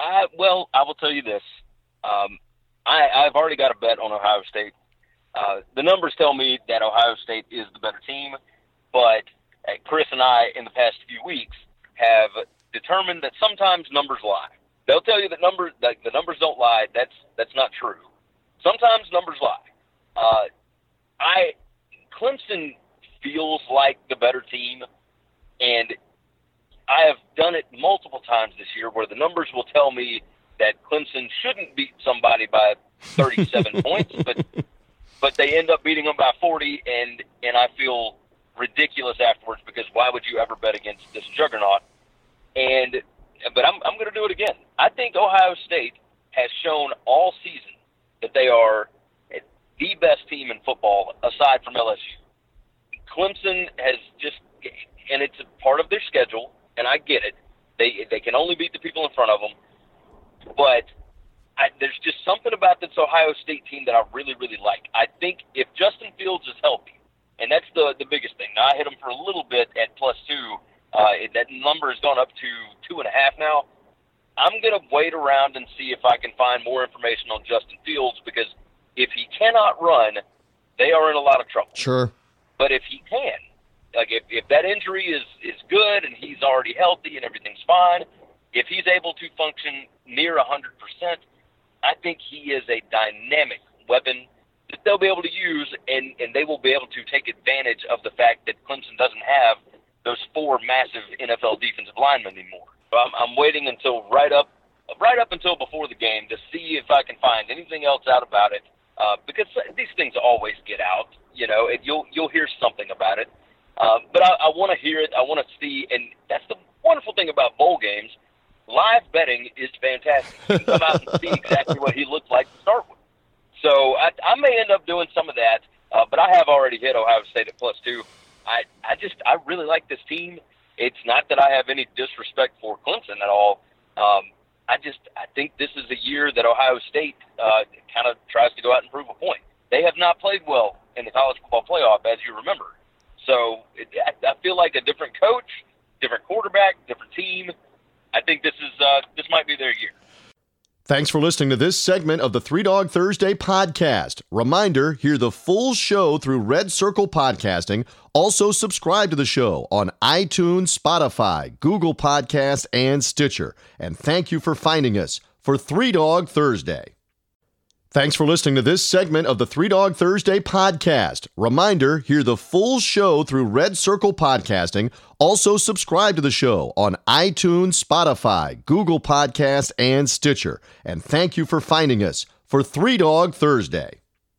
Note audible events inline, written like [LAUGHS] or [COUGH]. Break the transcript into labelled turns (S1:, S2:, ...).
S1: I well, I will tell you this. Um, I, I've already got a bet on Ohio State. Uh, the numbers tell me that Ohio State is the better team, but uh, Chris and I, in the past few weeks, have determined that sometimes numbers lie. They'll tell you that numbers that the numbers don't lie. That's that's not true. Sometimes numbers lie. Uh, I Clemson feels like the better team, and I have done it multiple times this year where the numbers will tell me that Clemson shouldn't beat somebody by 37 [LAUGHS] points, but but they end up beating them by 40, and and I feel ridiculous afterwards because why would you ever bet against this juggernaut? And but I'm I'm going to do it again. I think Ohio State has shown all season that they are the best team in football aside from LSU. Clemson has just, and it's a part of their schedule, and I get it. They they can only beat the people in front of them, but I, there's just something about this Ohio State team that I really really like. I think if Justin Fields is healthy, and that's the the biggest thing. Now I hit him for a little bit at plus two. Uh, that number has gone up to two and a half now. I'm going to wait around and see if I can find more information on Justin Fields because if he cannot run, they are in a lot of trouble.
S2: Sure.
S1: But if he can, like if, if that injury is is good and he's already healthy and everything's fine, if he's able to function near a hundred percent, I think he is a dynamic weapon that they'll be able to use, and and they will be able to take advantage of the fact that Clemson doesn't have those four massive NFL defensive linemen anymore. So I'm, I'm waiting until right up right up until before the game to see if I can find anything else out about it uh, because these things always get out. You know, and you'll you'll hear something about it. Uh, but I, I want to hear it. I want to see, and that's the wonderful thing about bowl games. Live betting is fantastic. You come out and see exactly what he looked like to start with. So I, I may end up doing some of that, uh, but I have already hit Ohio State at plus two. I I just I really like this team. It's not that I have any disrespect for Clemson at all. Um, I just I think this is a year that Ohio State uh, kind of tries to go out and prove a point. They have not played well in the college football playoff, as you remember. So it, I, feel like a different coach, different quarterback, different team. I think this is uh, this might be their year.
S2: Thanks for listening to this segment of the Three Dog Thursday podcast. Reminder hear the full show through Red Circle Podcasting. Also, subscribe to the show on iTunes, Spotify, Google Podcast, and Stitcher. And thank you for finding us for Three Dog Thursday. Thanks for listening to this segment of the Three Dog Thursday podcast. Reminder hear the full show through Red Circle Podcasting. Also, subscribe to the show on iTunes, Spotify, Google Podcast, and Stitcher. And thank you for finding us for Three Dog Thursday.